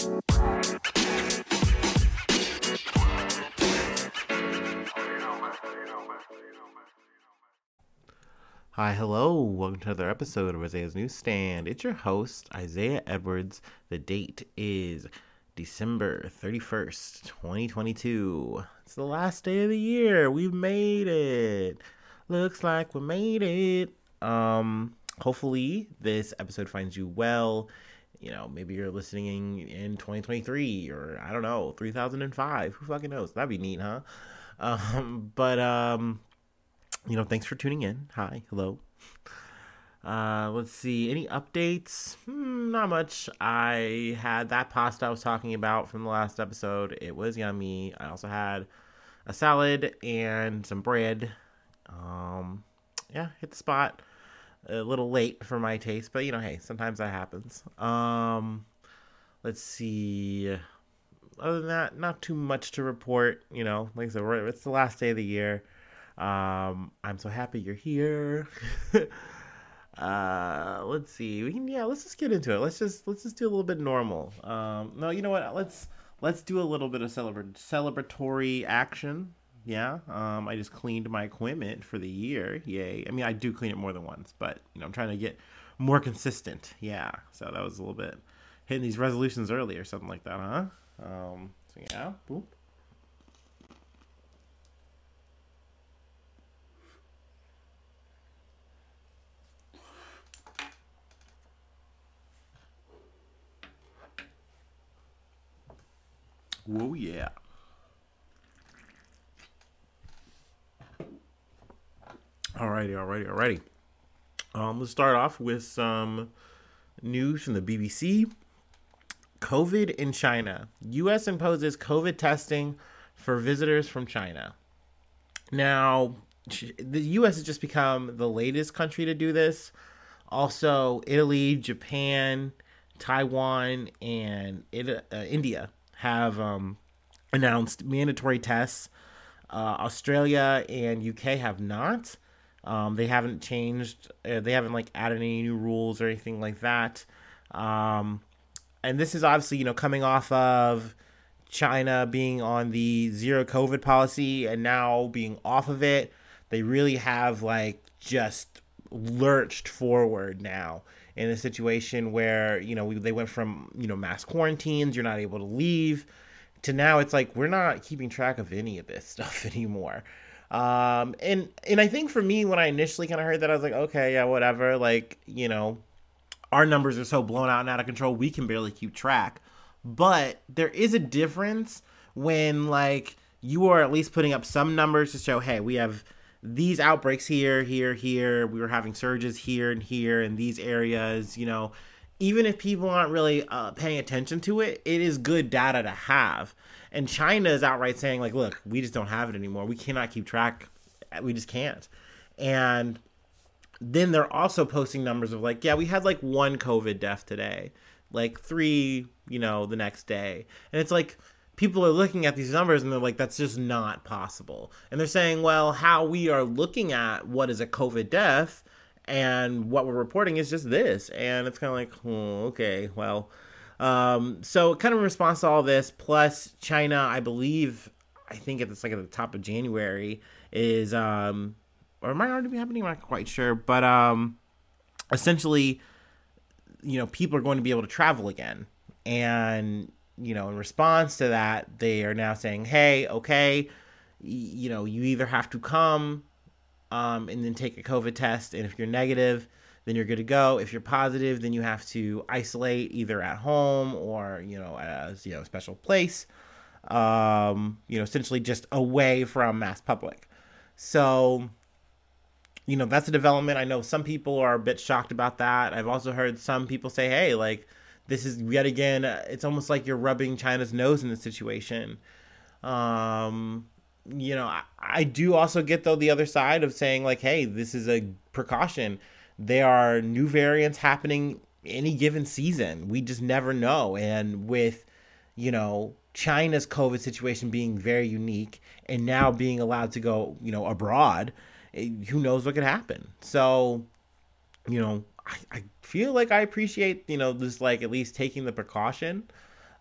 Hi, hello. Welcome to another episode of Isaiah's Newsstand. It's your host, Isaiah Edwards. The date is December 31st, 2022. It's the last day of the year. We've made it. Looks like we made it. Um, hopefully this episode finds you well. You know, maybe you're listening in 2023 or I don't know, 3005. Who fucking knows? That'd be neat, huh? Um, but um you know, thanks for tuning in. Hi, hello. Uh, let's see. Any updates? Hmm, not much. I had that pasta I was talking about from the last episode. It was yummy. I also had a salad and some bread. Um, yeah, hit the spot. A little late for my taste, but you know, hey, sometimes that happens. Um, let's see. Other than that, not too much to report. You know, like I said, it's the last day of the year. Um, I'm so happy you're here. uh, let's see. We can yeah, let's just get into it. Let's just let's just do a little bit normal. Um, no, you know what? Let's let's do a little bit of celebra- celebratory action. Yeah. Um, I just cleaned my equipment for the year. Yay. I mean, I do clean it more than once, but you know, I'm trying to get more consistent. Yeah. So that was a little bit hitting these resolutions early or something like that, huh? Um, so yeah. Boop. Whoa, yeah. Alrighty, alrighty, alrighty. Um, let's start off with some news from the BBC. COVID in China. U.S. imposes COVID testing for visitors from China. Now, the U.S. has just become the latest country to do this. Also, Italy, Japan, Taiwan, and it, uh, India have um, announced mandatory tests. Uh, Australia and UK have not. Um, they haven't changed. Uh, they haven't like added any new rules or anything like that. Um, and this is obviously you know coming off of China being on the zero COVID policy and now being off of it. They really have like just lurched forward now in a situation where you know we, they went from you know mass quarantines you're not able to leave to now it's like we're not keeping track of any of this stuff anymore um and and i think for me when i initially kind of heard that i was like okay yeah whatever like you know our numbers are so blown out and out of control we can barely keep track but there is a difference when like you are at least putting up some numbers to show hey we have these outbreaks here, here, here. We were having surges here and here in these areas. You know, even if people aren't really uh, paying attention to it, it is good data to have. And China is outright saying, like, look, we just don't have it anymore. We cannot keep track. We just can't. And then they're also posting numbers of like, yeah, we had like one COVID death today, like three, you know, the next day. And it's like, people are looking at these numbers and they're like, that's just not possible. And they're saying, well, how we are looking at what is a COVID death and what we're reporting is just this. And it's kind of like, oh, okay, well. Um, so, kind of in response to all this, plus China, I believe, I think it's like at the top of January, is, um, or might already be happening, I'm not quite sure, but um, essentially, you know, people are going to be able to travel again. And you know, in response to that, they are now saying, hey, okay, you know, you either have to come um, and then take a COVID test, and if you're negative, then you're good to go. If you're positive, then you have to isolate either at home or you know as you know a special place, um, you know, essentially just away from mass public. So, you know, that's a development. I know some people are a bit shocked about that. I've also heard some people say, hey, like this is yet again uh, it's almost like you're rubbing china's nose in the situation um you know I, I, do also get though the other side of saying like hey this is a precaution there are new variants happening any given season we just never know and with you know china's covid situation being very unique and now being allowed to go you know abroad eh, who knows what could happen so you know I, I feel like I appreciate, you know, just like at least taking the precaution.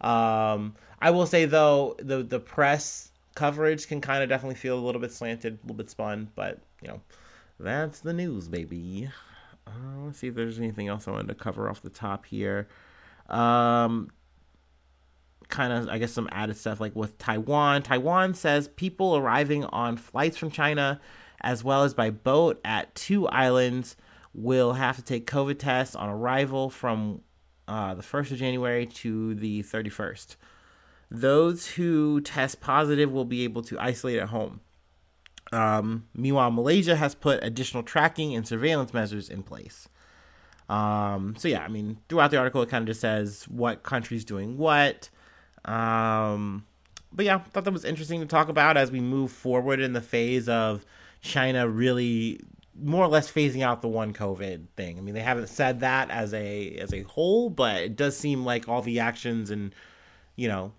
Um, I will say though, the the press coverage can kind of definitely feel a little bit slanted, a little bit spun, but you know, that's the news, baby. Uh, let's see if there's anything else I wanted to cover off the top here. Um, kind of, I guess, some added stuff like with Taiwan. Taiwan says people arriving on flights from China as well as by boat at two islands will have to take COVID tests on arrival from uh, the 1st of January to the 31st. Those who test positive will be able to isolate at home. Um, meanwhile, Malaysia has put additional tracking and surveillance measures in place. Um, so yeah, I mean, throughout the article, it kind of just says what country's doing what. Um, but yeah, thought that was interesting to talk about as we move forward in the phase of China really more or less phasing out the one COVID thing. I mean, they haven't said that as a as a whole, but it does seem like all the actions and you know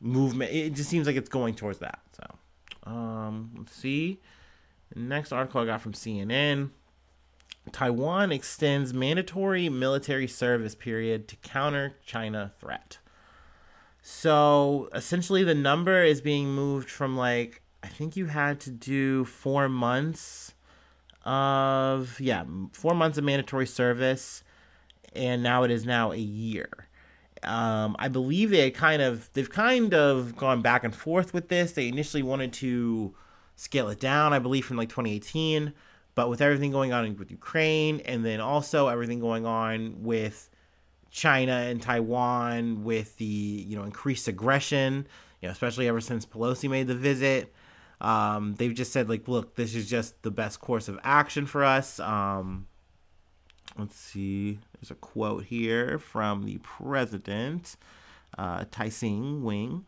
movement. It just seems like it's going towards that. Um, let's see. next article I got from CNN. Taiwan extends mandatory military service period to counter China threat. So essentially, the number is being moved from like I think you had to do four months of yeah four months of mandatory service, and now it is now a year. Um, I believe they kind of they've kind of gone back and forth with this. They initially wanted to scale it down, I believe, from like 2018, but with everything going on with Ukraine, and then also everything going on with China and Taiwan, with the you know increased aggression, you know, especially ever since Pelosi made the visit. Um, they've just said like, look, this is just the best course of action for us. Um, let's see. There's a quote here from the president, uh, Tyson Wing.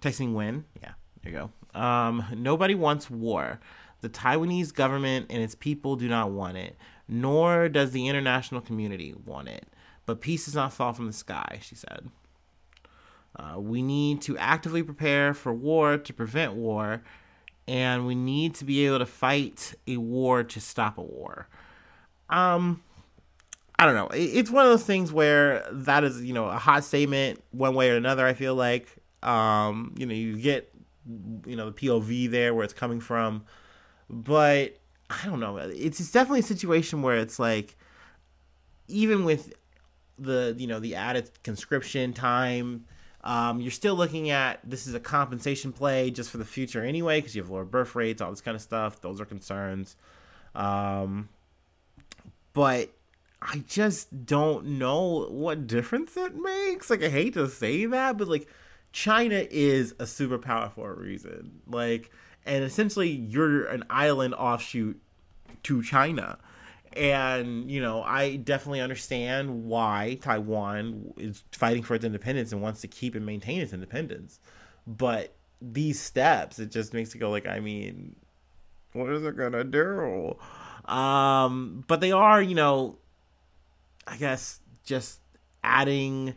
Tyson Win. Yeah, there you go. Um, nobody wants war. The Taiwanese government and its people do not want it, nor does the international community want it. But peace does not fall from the sky, she said. Uh, we need to actively prepare for war to prevent war, and we need to be able to fight a war to stop a war. Um, I don't know. It's one of those things where that is, you know, a hot statement one way or another. I feel like, um, you know, you get, you know, the POV there where it's coming from, but I don't know. It's, it's definitely a situation where it's like, even with the, you know, the added conscription time um, you're still looking at this is a compensation play just for the future anyway, because you have lower birth rates, all this kind of stuff. Those are concerns. Um, but I just don't know what difference it makes. Like, I hate to say that, but like, China is a superpower for a reason. Like, and essentially, you're an island offshoot to China and you know i definitely understand why taiwan is fighting for its independence and wants to keep and maintain its independence but these steps it just makes it go like i mean what is it gonna do um but they are you know i guess just adding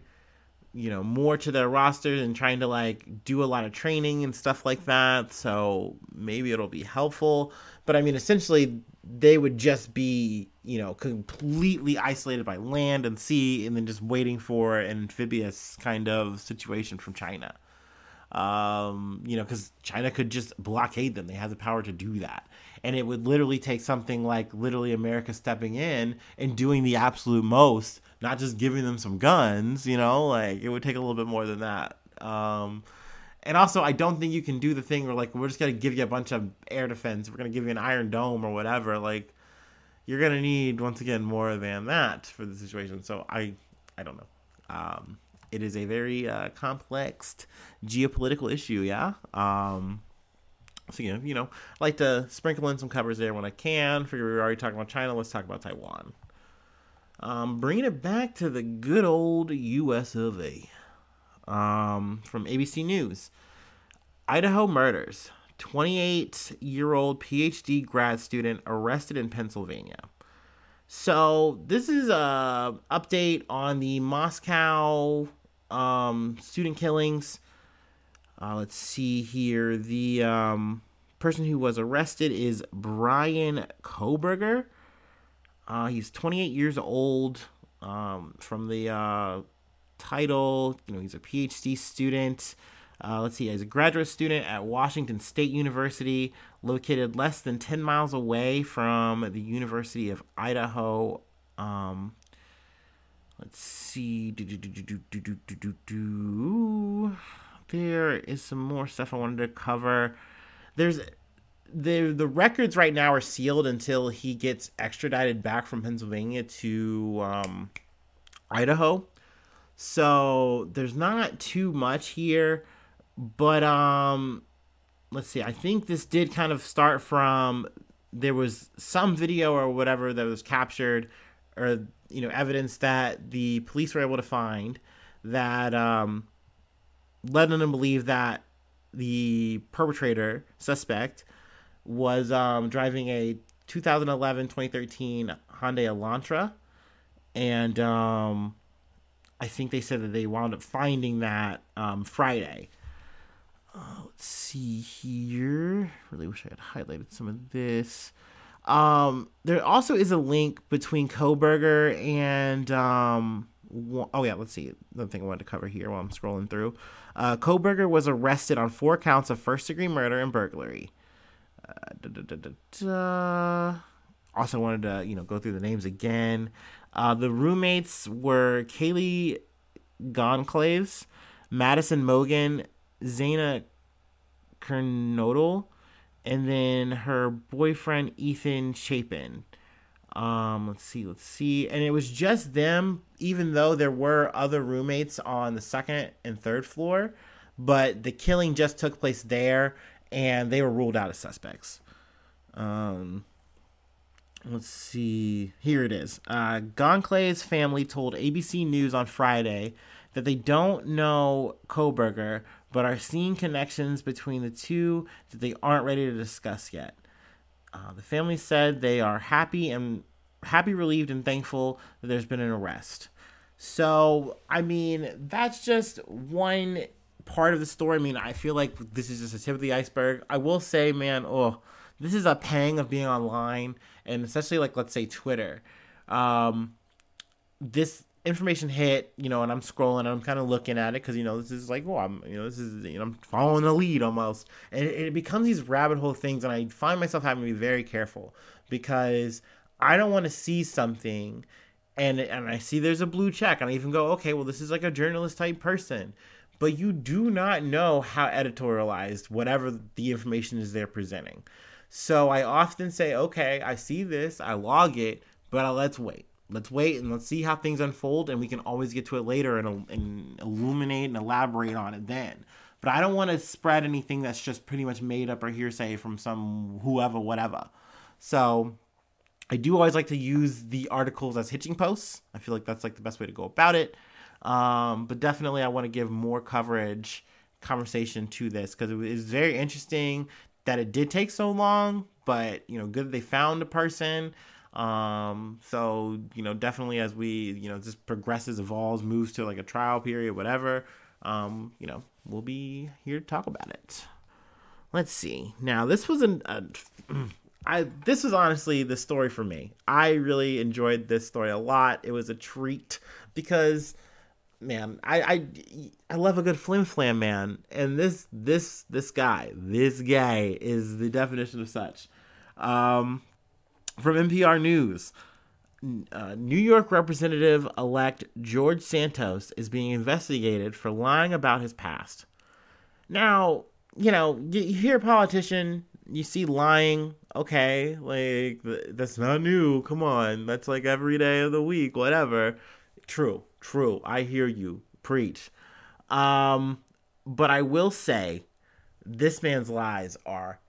you know more to their rosters and trying to like do a lot of training and stuff like that so maybe it'll be helpful but i mean essentially they would just be, you know, completely isolated by land and sea and then just waiting for an amphibious kind of situation from China. Um, you know, because China could just blockade them. They have the power to do that. And it would literally take something like literally America stepping in and doing the absolute most, not just giving them some guns, you know, like it would take a little bit more than that. Um, and also, I don't think you can do the thing where like we're just gonna give you a bunch of air defense. We're gonna give you an Iron Dome or whatever. Like you're gonna need once again more than that for the situation. So I, I don't know. Um, it is a very uh, complex geopolitical issue. Yeah. Um, so you know, you know, I like to sprinkle in some covers there when I can. Figure we are already talking about China. Let's talk about Taiwan. Um, bringing it back to the good old U.S. of A um, from ABC News. Idaho murders. 28 year old PhD grad student arrested in Pennsylvania. So this is a update on the Moscow um, student killings. Uh, let's see here. The um, person who was arrested is Brian Kohberger. Uh, he's 28 years old um, from the uh, title. You know, he's a PhD student. Uh, let's see, he's a graduate student at Washington State University, located less than 10 miles away from the University of Idaho. Um, let's see. Do, do, do. There is some more stuff I wanted to cover. There's the the records right now are sealed until he gets extradited back from Pennsylvania to um, Idaho. So there's not too much here, but um, let's see. I think this did kind of start from there was some video or whatever that was captured, or you know evidence that the police were able to find that um, led them to believe that the perpetrator suspect was um, driving a 2011 2013 Hyundai Elantra, and um, I think they said that they wound up finding that um, Friday. Uh, let's see here. Really wish I had highlighted some of this. Um, there also is a link between Kohberger and um, oh yeah, let's see. Another thing I wanted to cover here while I'm scrolling through. Uh, Kohberger was arrested on four counts of first degree murder and burglary. Uh, da, da, da, also wanted to you know go through the names again. Uh, the roommates were Kaylee Goncalves, Madison Mogen, Xana Kernodle, and then her boyfriend Ethan Chapin. Um, let's see, let's see. And it was just them, even though there were other roommates on the second and third floor, but the killing just took place there and they were ruled out as suspects. Um, let's see. Here it is. Uh, Goncalves' family told ABC News on Friday that they don't know Kohberger, but are seeing connections between the two that they aren't ready to discuss yet. Uh, the family said they are happy and happy, relieved, and thankful that there's been an arrest. So, I mean, that's just one part of the story. I mean, I feel like this is just a tip of the iceberg. I will say, man, oh, this is a pang of being online, and especially like let's say Twitter. Um, this information hit, you know, and I'm scrolling, and I'm kind of looking at it because you know this is like, oh, I'm, you know, this is, you know, I'm following the lead almost, and it, it becomes these rabbit hole things, and I find myself having to be very careful because I don't want to see something. And, and I see there's a blue check, and I even go, okay, well, this is like a journalist type person but you do not know how editorialized whatever the information is they're presenting. So I often say, okay, I see this, I log it, but uh, let's wait. Let's wait and let's see how things unfold, and we can always get to it later and, and illuminate and elaborate on it then. But I don't want to spread anything that's just pretty much made up or hearsay from some whoever, whatever. So I do always like to use the articles as hitching posts. I feel like that's like the best way to go about it. Um, but definitely, I want to give more coverage, conversation to this because it was very interesting that it did take so long. But you know, good that they found a person. Um, so you know, definitely as we you know just progresses, evolves, moves to like a trial period, whatever. Um, you know, we'll be here to talk about it. Let's see. Now, this was an. Uh, I this was honestly the story for me. I really enjoyed this story a lot. It was a treat because man, I, I I love a good flim flam man, and this this this guy, this guy is the definition of such. Um, from NPR News, uh, New York Representative elect George Santos is being investigated for lying about his past. Now, you know, you, hear a politician, you see lying, okay, like that's not new. Come on, that's like every day of the week, whatever. True, true. I hear you. Preach. Um, but I will say, this man's lies are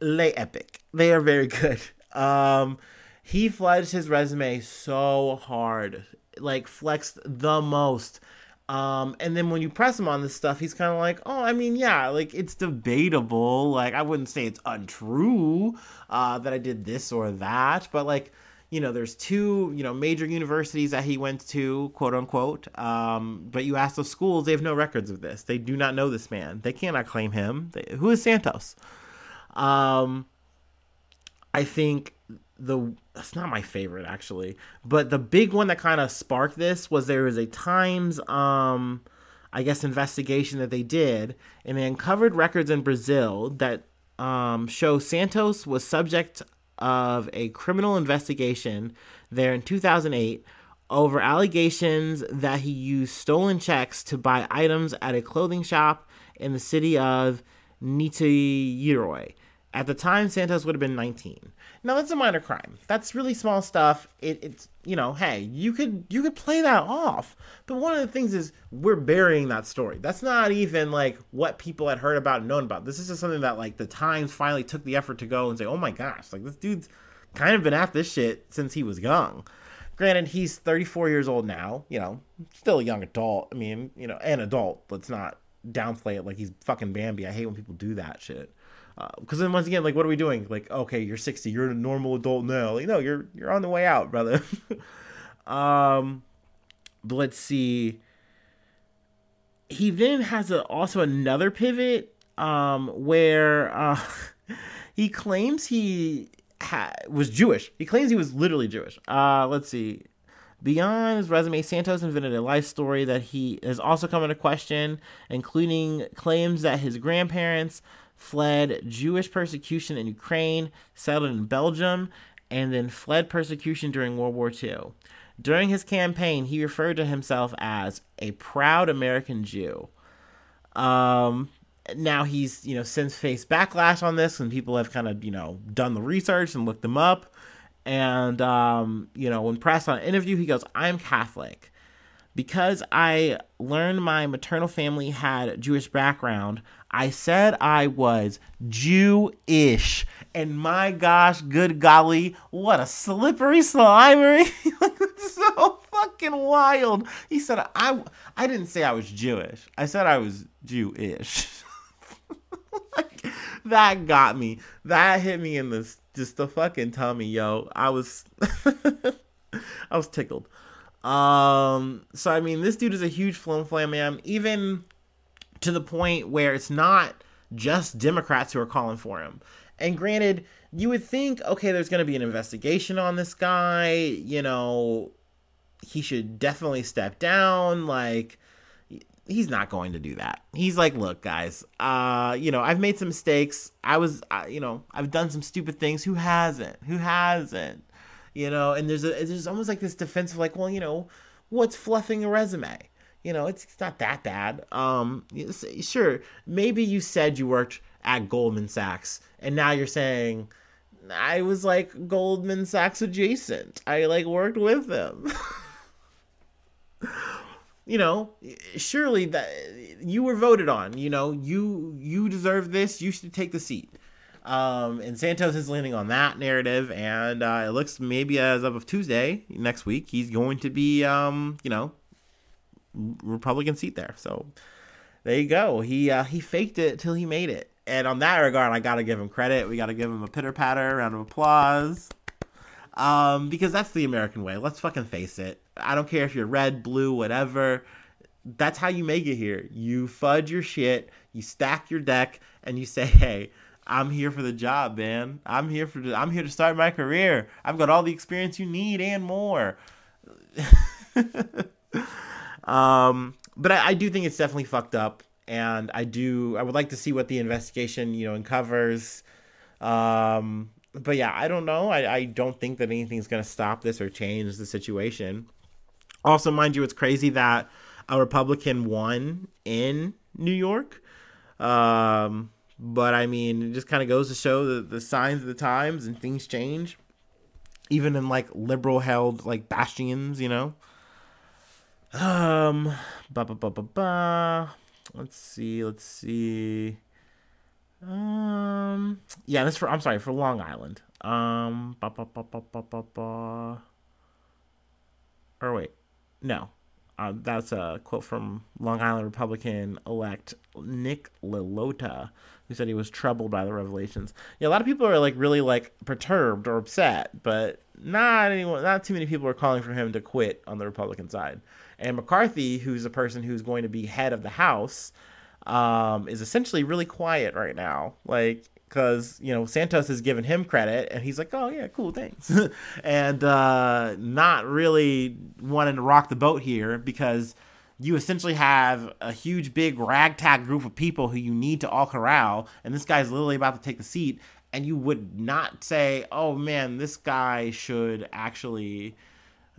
lay epic. They are very good. Um, he flexed his resume so hard, like flexed the most. Um, and then when you press him on this stuff, he's kind of like, oh, I mean, yeah, like it's debatable. Like I wouldn't say it's untrue uh, that I did this or that, but like you know, there's two, you know, major universities that he went to, quote unquote. Um, but you ask those schools, they have no records of this. They do not know this man. They cannot claim him. They, who is Santos? Um, I think the that's not my favorite actually, but the big one that kind of sparked this was there was a Times um I guess investigation that they did and they uncovered records in Brazil that um show Santos was subject of a criminal investigation there in 2008 over allegations that he used stolen checks to buy items at a clothing shop in the city of Niterói. At the time, Santos would have been 19. Now that's a minor crime. That's really small stuff. It, it's you know, hey, you could you could play that off. But one of the things is we're burying that story. That's not even like what people had heard about and known about. This is just something that like the Times finally took the effort to go and say, oh my gosh, like this dude's kind of been at this shit since he was young. Granted, he's 34 years old now. You know, still a young adult. I mean, you know, an adult. Let's not downplay it like he's fucking Bambi. I hate when people do that shit. Because uh, then once again, like, what are we doing? Like, okay, you're 60, you're a normal adult now. Like, no, you're you're on the way out, brother. um, but let's see. He then has a, also another pivot um, where uh, he claims he ha- was Jewish. He claims he was literally Jewish. Uh, let's see. Beyond his resume, Santos invented a life story that he has also come into question, including claims that his grandparents fled Jewish persecution in Ukraine, settled in Belgium, and then fled persecution during World War II. During his campaign, he referred to himself as a proud American Jew. Um, now he's, you know, since faced backlash on this, and people have kind of, you know, done the research and looked him up. And, um, you know, when pressed on an interview, he goes, I'm Catholic. Because I learned my maternal family had Jewish background, I said I was Jewish. And my gosh, good golly, what a slippery slimery. So fucking wild. He said I I didn't say I was Jewish. I said I was Jewish. like, that got me. That hit me in the just the fucking tummy, yo. I was I was tickled. Um so I mean this dude is a huge flim flam man. Even to the point where it's not just Democrats who are calling for him. And granted, you would think, okay, there's going to be an investigation on this guy. You know, he should definitely step down. Like, he's not going to do that. He's like, look, guys, uh, you know, I've made some mistakes. I was, uh, you know, I've done some stupid things. Who hasn't? Who hasn't? You know, and there's a, there's almost like this defense of like, well, you know, what's fluffing a resume? You know, it's, it's not that bad. Um, sure, maybe you said you worked at Goldman Sachs, and now you're saying I was like Goldman Sachs adjacent. I like worked with them. you know, surely that you were voted on. You know, you you deserve this. You should take the seat. Um, and Santos is leaning on that narrative, and uh, it looks maybe as of Tuesday next week, he's going to be, um, you know, Republican seat there. So there you go. He uh, he faked it till he made it. And on that regard, I gotta give him credit. We gotta give him a pitter patter, round of applause. Um, because that's the American way. Let's fucking face it. I don't care if you're red, blue, whatever. That's how you make it here. You fudge your shit, you stack your deck, and you say, "Hey, I'm here for the job, man. I'm here for the, I'm here to start my career. I've got all the experience you need and more." Um, but I, I do think it's definitely fucked up, and I do I would like to see what the investigation you know uncovers. Um, but yeah, I don't know. I, I don't think that anything's gonna stop this or change the situation. Also, mind you, it's crazy that a Republican won in New York. Um, but I mean, it just kind of goes to show the, the signs of the times and things change, even in like liberal held like bastions, you know. Um, ba ba ba ba ba. Let's see. Let's see. Um, yeah, this for I'm sorry for Long Island. Um, ba ba ba ba ba ba ba. Or wait, no, uh, that's a quote from Long Island Republican elect Nick LaLota, who said he was troubled by the revelations. Yeah, a lot of people are like really like perturbed or upset, but not anyone, not too many people are calling for him to quit on the Republican side. And McCarthy, who's a person who's going to be head of the House, um, is essentially really quiet right now. Like, because you know Santos has given him credit, and he's like, "Oh yeah, cool, thanks," and uh, not really wanting to rock the boat here because you essentially have a huge, big ragtag group of people who you need to all corral, and this guy's literally about to take the seat, and you would not say, "Oh man, this guy should actually."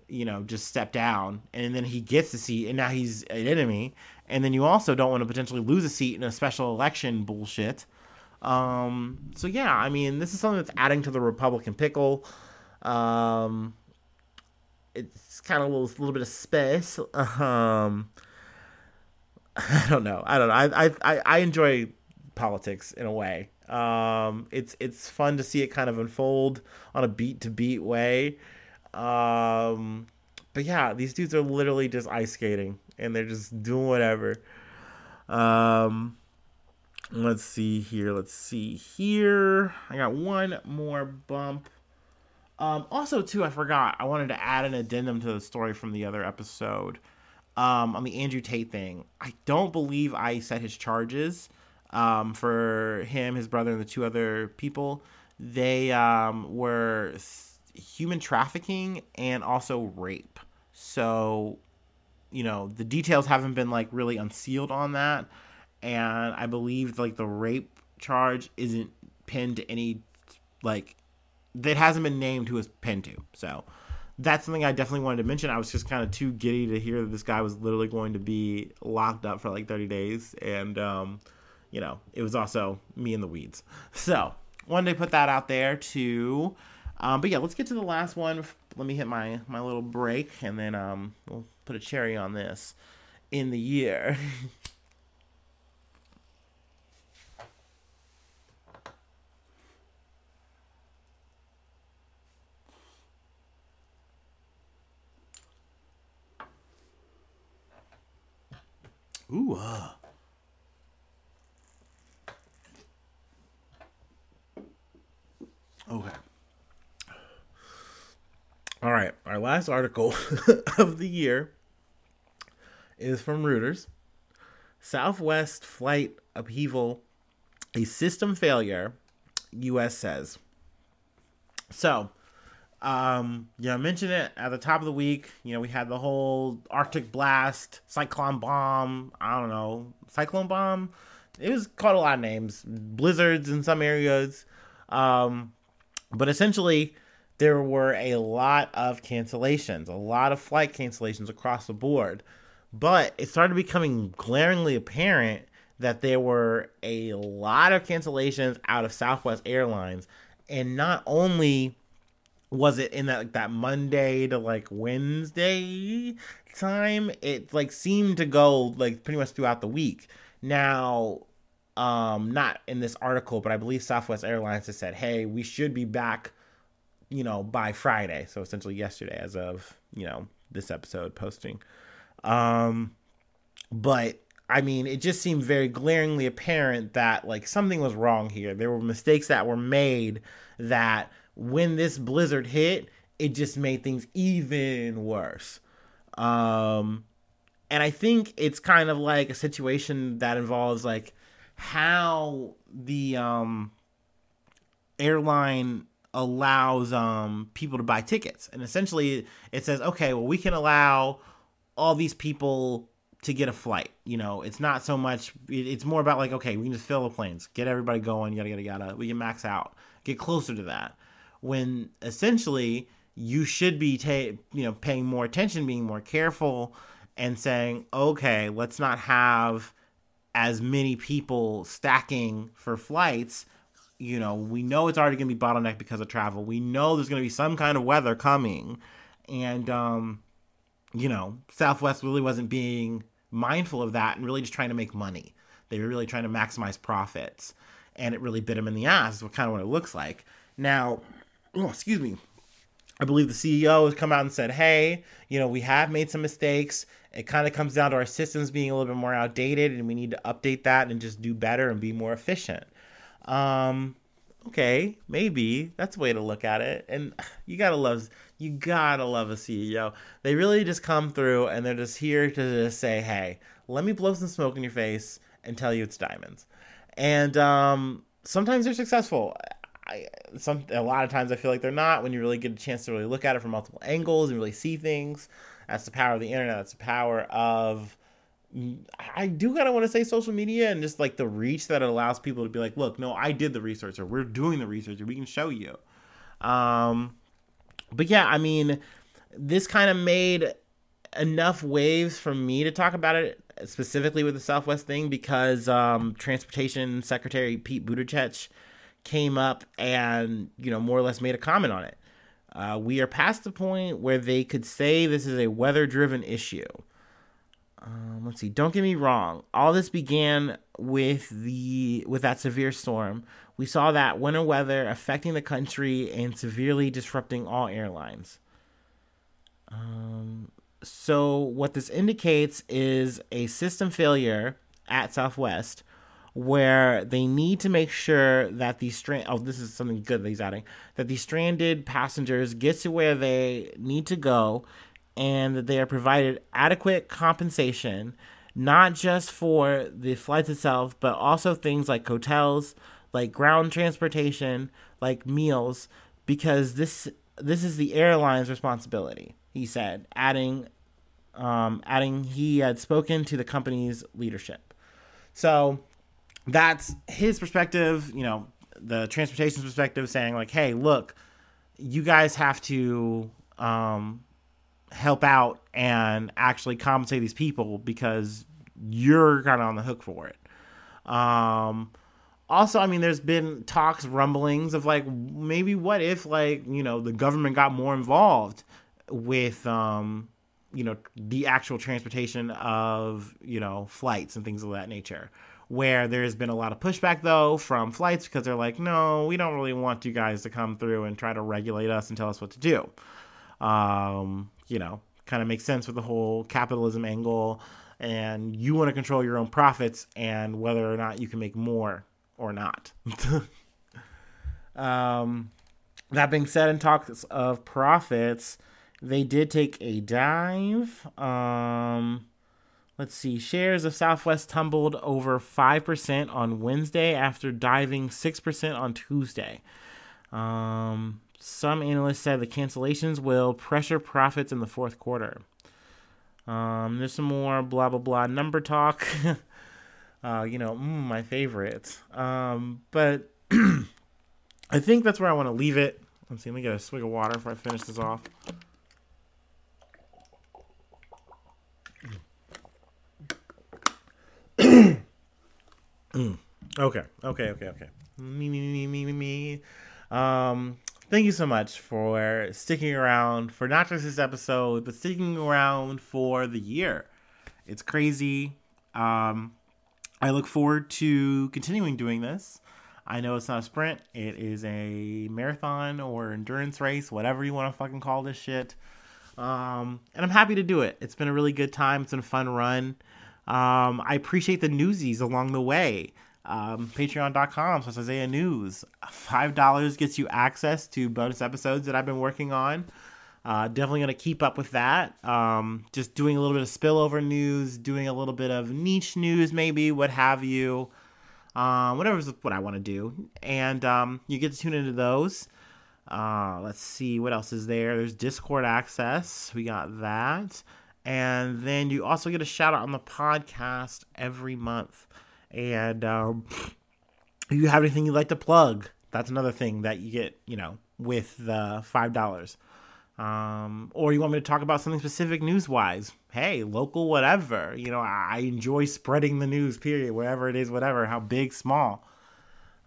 You know, just step down, and then he gets the seat, and now he's an enemy. And then you also don't want to potentially lose a seat in a special election bullshit. Um, so yeah, I mean, this is something that's adding to the Republican pickle. Um, it's kind of a little, little bit of space. Um, I don't know. I don't know. I I I enjoy politics in a way. Um, it's it's fun to see it kind of unfold on a beat to beat way. Um, but yeah, these dudes are literally just ice skating and they're just doing whatever. Um, let's see here. Let's see here. I got one more bump. Um, also, too, I forgot. I wanted to add an addendum to the story from the other episode. Um, on the Andrew Tate thing, I don't believe I set his charges um, for him, his brother, and the two other people. They um, were human trafficking and also rape. So, you know, the details haven't been like really unsealed on that and I believe like the rape charge isn't pinned to any like that hasn't been named who was pinned to. So that's something I definitely wanted to mention. I was just kind of too giddy to hear that this guy was literally going to be locked up for like 30 days, and um, you know it was also me in the weeds. So wanted to put that out there too. Um, but yeah, let's get to the last one. Let me hit my my little break, and then um, we'll put a cherry on this in the year. Ooh, uh. Okay. All right. Our last article of the year is from Reuters. Southwest flight upheaval, a system failure, U.S. says. So, um, yeah, I mentioned it at the top of the week. You know, we had the whole Arctic blast, cyclone bomb. I don't know, cyclone bomb. It was called a lot of names, blizzards in some areas. Um, but essentially, there were a lot of cancellations, a lot of flight cancellations across the board. But it started becoming glaringly apparent that there were a lot of cancellations out of Southwest Airlines. And not only was it in that like that Monday to like Wednesday time? It like seemed to go like pretty much throughout the week. Now, um, not in this article, but I believe Southwest Airlines has said, "Hey, we should be back, you know, by Friday." So essentially yesterday, as of you know this episode posting. Um, but I mean, it just seemed very glaringly apparent that like something was wrong here. There were mistakes that were made that when this blizzard hit, it just made things even worse. Um, and I think it's kind of like a situation that involves like how the um, airline allows um, people to buy tickets. And essentially, it says, okay, well, we can allow all these people to get a flight. You know, it's not so much, it's more about like, okay, we can just fill the planes, get everybody going, yada, yada, yada. We can max out, get closer to that when essentially you should be ta- you know paying more attention being more careful and saying okay let's not have as many people stacking for flights you know we know it's already going to be bottlenecked because of travel. We know there's going to be some kind of weather coming. And um you know southwest really wasn't being mindful of that and really just trying to make money. They were really trying to maximize profits. And it really bit them in the ass is what kind of what it looks like. Now oh, excuse me, I believe the CEO has come out and said, hey, you know, we have made some mistakes. It kind of comes down to our systems being a little bit more outdated and we need to update that and just do better and be more efficient. Um, okay, maybe that's a way to look at it. And you gotta love, you gotta love a CEO. They really just come through and they're just here to just say, hey, let me blow some smoke in your face and tell you it's diamonds. And um, sometimes they're successful. I, some a lot of times I feel like they're not when you really get a chance to really look at it from multiple angles and really see things. That's the power of the internet. That's the power of I do kind of want to say social media and just like the reach that it allows people to be like, look, no, I did the research or we're doing the research or we can show you. Um, but yeah, I mean, this kind of made enough waves for me to talk about it specifically with the Southwest thing because um, Transportation Secretary Pete Buttigieg came up and you know more or less made a comment on it. Uh, we are past the point where they could say this is a weather-driven issue. Um, let's see. Don't get me wrong. All this began with the with that severe storm. We saw that winter weather affecting the country and severely disrupting all airlines. Um, so what this indicates is a system failure at Southwest where they need to make sure that the strand oh this is something good that he's adding that the stranded passengers get to where they need to go and that they are provided adequate compensation not just for the flights itself but also things like hotels like ground transportation like meals because this this is the airline's responsibility he said adding um, adding he had spoken to the company's leadership. So that's his perspective, you know, the transportation perspective saying like, hey, look, you guys have to um, help out and actually compensate these people because you're kind of on the hook for it. Um, also, I mean, there's been talks, rumblings of like maybe what if like you know the government got more involved with um, you know the actual transportation of you know flights and things of that nature where there's been a lot of pushback though from flights because they're like no we don't really want you guys to come through and try to regulate us and tell us what to do um, you know kind of makes sense with the whole capitalism angle and you want to control your own profits and whether or not you can make more or not um, that being said in talks of profits they did take a dive. Um, let's see. Shares of Southwest tumbled over 5% on Wednesday after diving 6% on Tuesday. Um, some analysts said the cancellations will pressure profits in the fourth quarter. Um, there's some more blah blah blah number talk. uh, you know, mm, my favorite. Um, but I think that's where I want to leave it. Let's see. Let me get a swig of water before I finish this off. Okay, okay, okay, okay. Me, me, me, me, me. Um, thank you so much for sticking around for not just this episode, but sticking around for the year. It's crazy. Um, I look forward to continuing doing this. I know it's not a sprint, it is a marathon or endurance race, whatever you want to fucking call this shit. Um, and I'm happy to do it. It's been a really good time. It's been a fun run. Um, I appreciate the newsies along the way. Um, Patreon.com slash Isaiah News. $5 gets you access to bonus episodes that I've been working on. Uh, definitely going to keep up with that. Um, just doing a little bit of spillover news, doing a little bit of niche news, maybe, what have you. Uh, whatever's what I want to do. And um, you get to tune into those. Uh, let's see what else is there. There's Discord access. We got that. And then you also get a shout out on the podcast every month. And um, if you have anything you'd like to plug, that's another thing that you get, you know, with the $5. Um, or you want me to talk about something specific news wise? Hey, local, whatever. You know, I enjoy spreading the news, period, wherever it is, whatever, how big, small.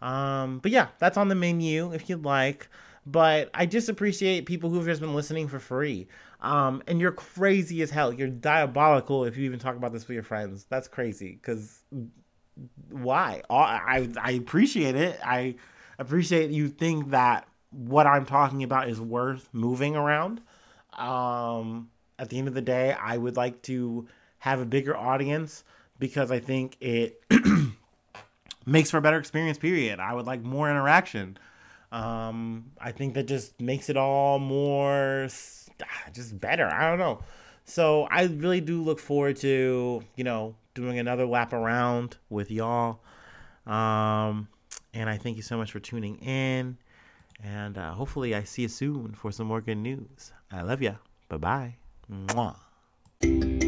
Um, but yeah, that's on the menu if you'd like. But I just appreciate people who've just been listening for free. Um, and you're crazy as hell. You're diabolical if you even talk about this with your friends. That's crazy. Because why? I, I appreciate it. I appreciate you think that what I'm talking about is worth moving around. Um, at the end of the day, I would like to have a bigger audience because I think it makes for a better experience, period. I would like more interaction. Um, I think that just makes it all more just better. I don't know. So I really do look forward to, you know, doing another lap around with y'all. Um, And I thank you so much for tuning in. And uh, hopefully, I see you soon for some more good news. I love ya. Bye bye. Mwah.